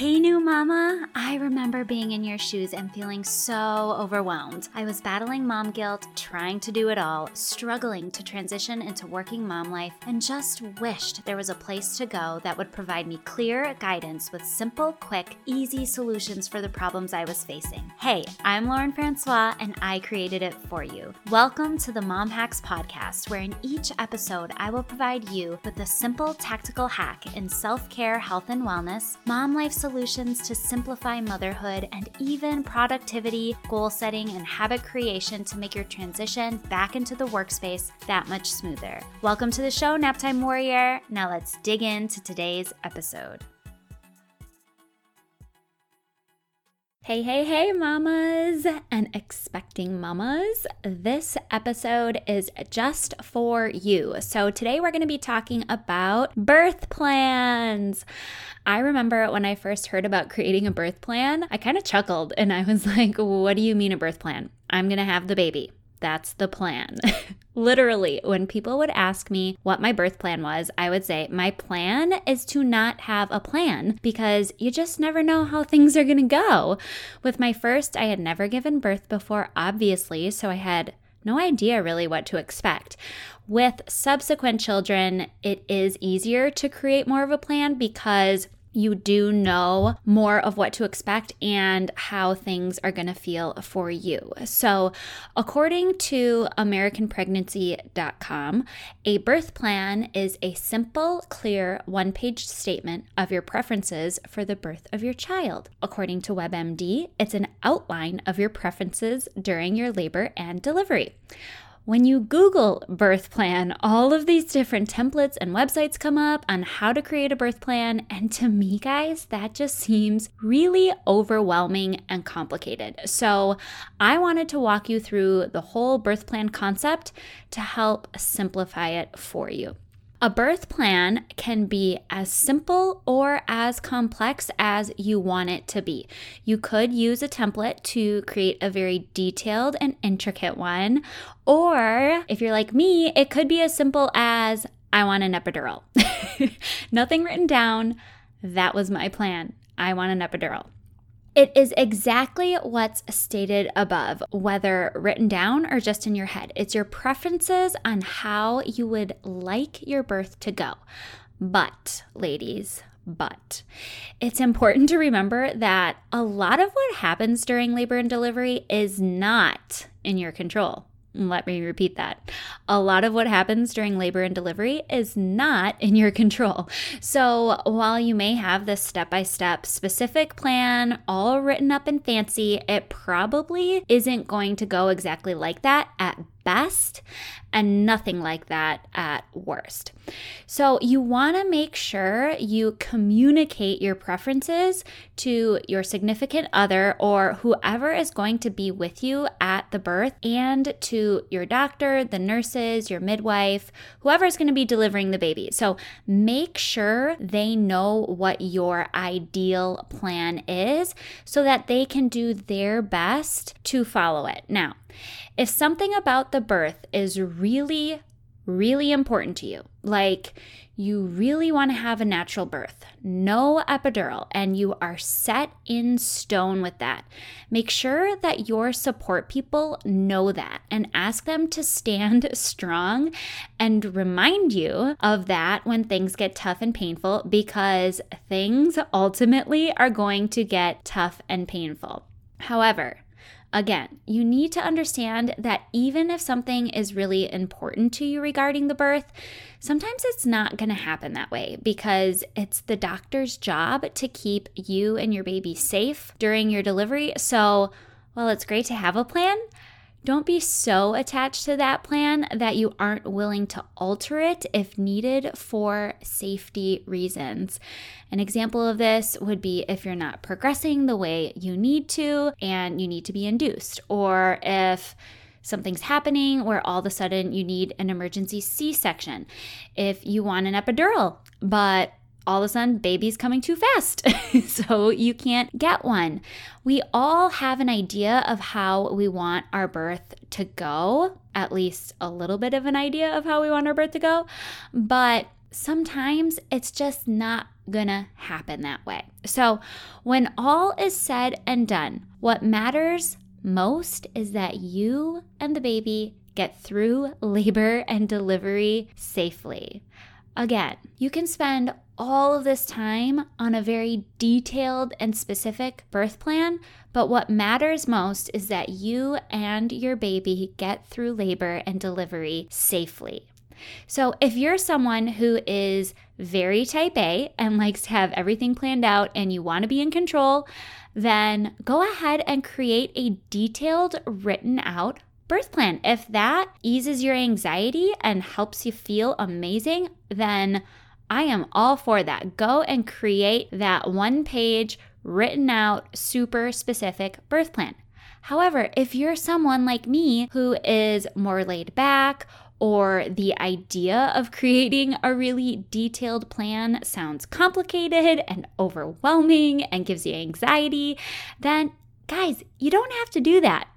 Hey, new mama. I remember being in your shoes and feeling so overwhelmed. I was battling mom guilt, trying to do it all, struggling to transition into working mom life, and just wished there was a place to go that would provide me clear guidance with simple, quick, easy solutions for the problems I was facing. Hey, I'm Lauren Francois, and I created it for you. Welcome to the Mom Hacks Podcast, where in each episode, I will provide you with a simple tactical hack in self care, health, and wellness, mom life solutions solutions to simplify motherhood and even productivity, goal setting, and habit creation to make your transition back into the workspace that much smoother. Welcome to the show, Naptime Warrior. Now let's dig into today's episode. Hey, hey, hey, mamas and expecting mamas. This episode is just for you. So, today we're going to be talking about birth plans. I remember when I first heard about creating a birth plan, I kind of chuckled and I was like, What do you mean a birth plan? I'm going to have the baby. That's the plan. Literally, when people would ask me what my birth plan was, I would say, My plan is to not have a plan because you just never know how things are going to go. With my first, I had never given birth before, obviously, so I had no idea really what to expect. With subsequent children, it is easier to create more of a plan because you do know more of what to expect and how things are going to feel for you. So, according to AmericanPregnancy.com, a birth plan is a simple, clear, one page statement of your preferences for the birth of your child. According to WebMD, it's an outline of your preferences during your labor and delivery. When you Google birth plan, all of these different templates and websites come up on how to create a birth plan. And to me, guys, that just seems really overwhelming and complicated. So I wanted to walk you through the whole birth plan concept to help simplify it for you. A birth plan can be as simple or as complex as you want it to be. You could use a template to create a very detailed and intricate one, or if you're like me, it could be as simple as I want an epidural. Nothing written down. That was my plan. I want an epidural. It is exactly what's stated above, whether written down or just in your head. It's your preferences on how you would like your birth to go. But, ladies, but it's important to remember that a lot of what happens during labor and delivery is not in your control. Let me repeat that. A lot of what happens during labor and delivery is not in your control. So, while you may have this step by step specific plan all written up and fancy, it probably isn't going to go exactly like that at best and nothing like that at worst. So, you want to make sure you communicate your preferences to your significant other or whoever is going to be with you at the birth and to your doctor, the nurses, your midwife, whoever is going to be delivering the baby. So, make sure they know what your ideal plan is so that they can do their best to follow it. Now, if something about the birth is really, really important to you, like you really want to have a natural birth, no epidural, and you are set in stone with that, make sure that your support people know that and ask them to stand strong and remind you of that when things get tough and painful because things ultimately are going to get tough and painful. However, Again, you need to understand that even if something is really important to you regarding the birth, sometimes it's not going to happen that way because it's the doctor's job to keep you and your baby safe during your delivery. So, while it's great to have a plan, don't be so attached to that plan that you aren't willing to alter it if needed for safety reasons. An example of this would be if you're not progressing the way you need to and you need to be induced, or if something's happening where all of a sudden you need an emergency C section. If you want an epidural, but all of a sudden baby's coming too fast, so you can't get one. We all have an idea of how we want our birth to go, at least a little bit of an idea of how we want our birth to go, but sometimes it's just not gonna happen that way. So, when all is said and done, what matters most is that you and the baby get through labor and delivery safely. Again, you can spend all of this time on a very detailed and specific birth plan, but what matters most is that you and your baby get through labor and delivery safely. So, if you're someone who is very type A and likes to have everything planned out and you want to be in control, then go ahead and create a detailed, written out birth plan. If that eases your anxiety and helps you feel amazing, then I am all for that. Go and create that one page, written out, super specific birth plan. However, if you're someone like me who is more laid back or the idea of creating a really detailed plan sounds complicated and overwhelming and gives you anxiety, then guys, you don't have to do that.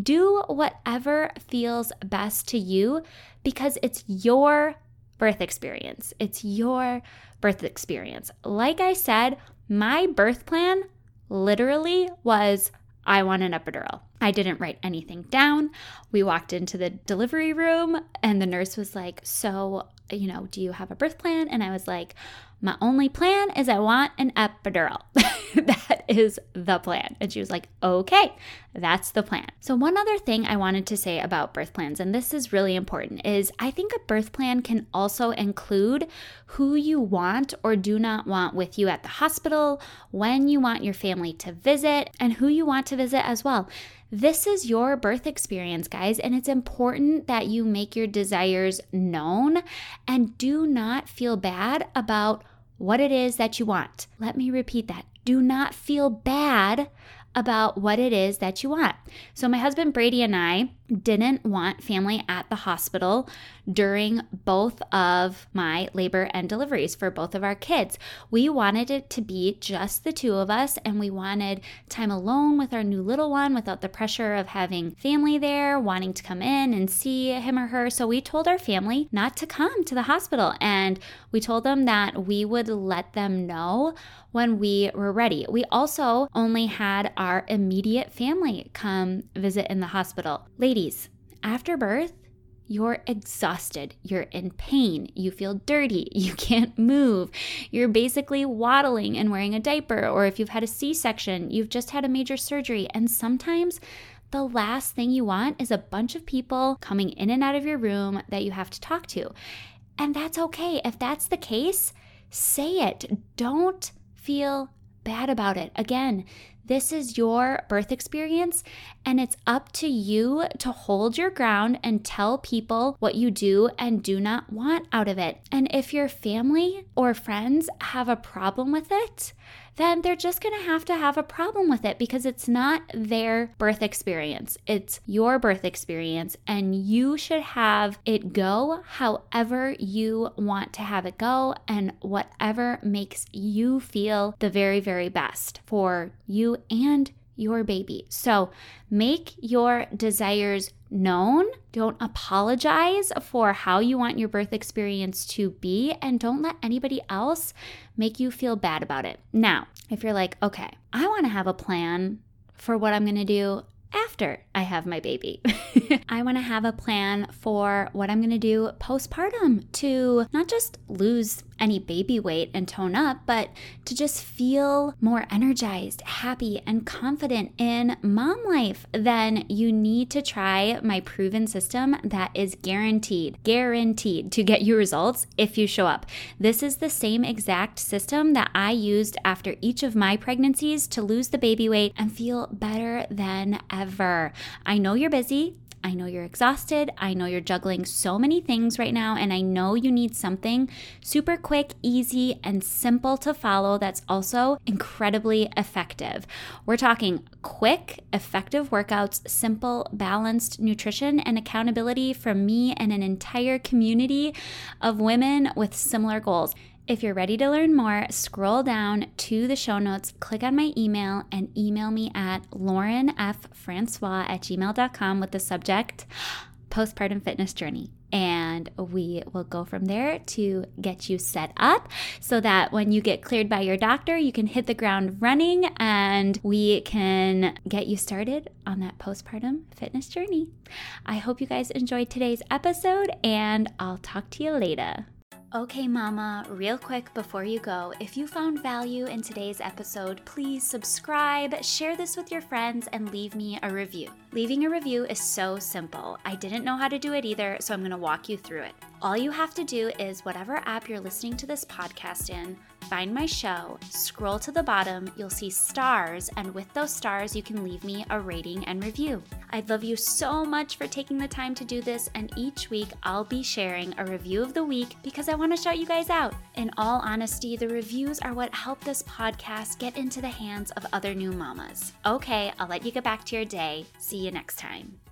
Do whatever feels best to you because it's your birth experience. It's your birth experience. Like I said, my birth plan literally was I want an epidural. I didn't write anything down. We walked into the delivery room and the nurse was like, So, you know, do you have a birth plan? And I was like, My only plan is I want an epidural. that is the plan. And she was like, Okay, that's the plan. So, one other thing I wanted to say about birth plans, and this is really important, is I think a birth plan can also include who you want or do not want with you at the hospital, when you want your family to visit, and who you want to visit as well. This is your birth experience, guys, and it's important that you make your desires known and do not feel bad about what it is that you want. Let me repeat that. Do not feel bad about what it is that you want. So, my husband Brady and I didn't want family at the hospital during both of my labor and deliveries for both of our kids. We wanted it to be just the two of us, and we wanted time alone with our new little one without the pressure of having family there, wanting to come in and see him or her. So we told our family not to come to the hospital, and we told them that we would let them know when we were ready. We also only had our immediate family come visit in the hospital. Ladies, after birth, you're exhausted, you're in pain, you feel dirty, you can't move, you're basically waddling and wearing a diaper, or if you've had a C section, you've just had a major surgery, and sometimes the last thing you want is a bunch of people coming in and out of your room that you have to talk to. And that's okay. If that's the case, say it. Don't feel bad about it. Again, this is your birth experience, and it's up to you to hold your ground and tell people what you do and do not want out of it. And if your family or friends have a problem with it, then they're just going to have to have a problem with it because it's not their birth experience. It's your birth experience, and you should have it go however you want to have it go and whatever makes you feel the very, very best for you and your baby. So make your desires known. Don't apologize for how you want your birth experience to be, and don't let anybody else make you feel bad about it. Now, if you're like, okay, I want to have a plan for what I'm going to do after I have my baby. I want to have a plan for what I'm going to do postpartum to not just lose any baby weight and tone up, but to just feel more energized, happy, and confident in mom life, then you need to try my proven system that is guaranteed, guaranteed to get you results if you show up. This is the same exact system that I used after each of my pregnancies to lose the baby weight and feel better than ever. I know you're busy. I know you're exhausted. I know you're juggling so many things right now, and I know you need something super quick, easy, and simple to follow that's also incredibly effective. We're talking quick, effective workouts, simple, balanced nutrition, and accountability from me and an entire community of women with similar goals. If you're ready to learn more, scroll down to the show notes, click on my email, and email me at laurenffrancois at gmail.com with the subject postpartum fitness journey. and we will go from there to get you set up so that when you get cleared by your doctor, you can hit the ground running and we can get you started on that postpartum fitness journey. I hope you guys enjoyed today's episode and I'll talk to you later. Okay, Mama, real quick before you go, if you found value in today's episode, please subscribe, share this with your friends, and leave me a review. Leaving a review is so simple. I didn't know how to do it either, so I'm going to walk you through it. All you have to do is whatever app you're listening to this podcast in, find my show, scroll to the bottom, you'll see stars, and with those stars, you can leave me a rating and review. I'd love you so much for taking the time to do this, and each week I'll be sharing a review of the week because I want to shout you guys out. In all honesty, the reviews are what help this podcast get into the hands of other new mamas. Okay, I'll let you get back to your day. See you next time.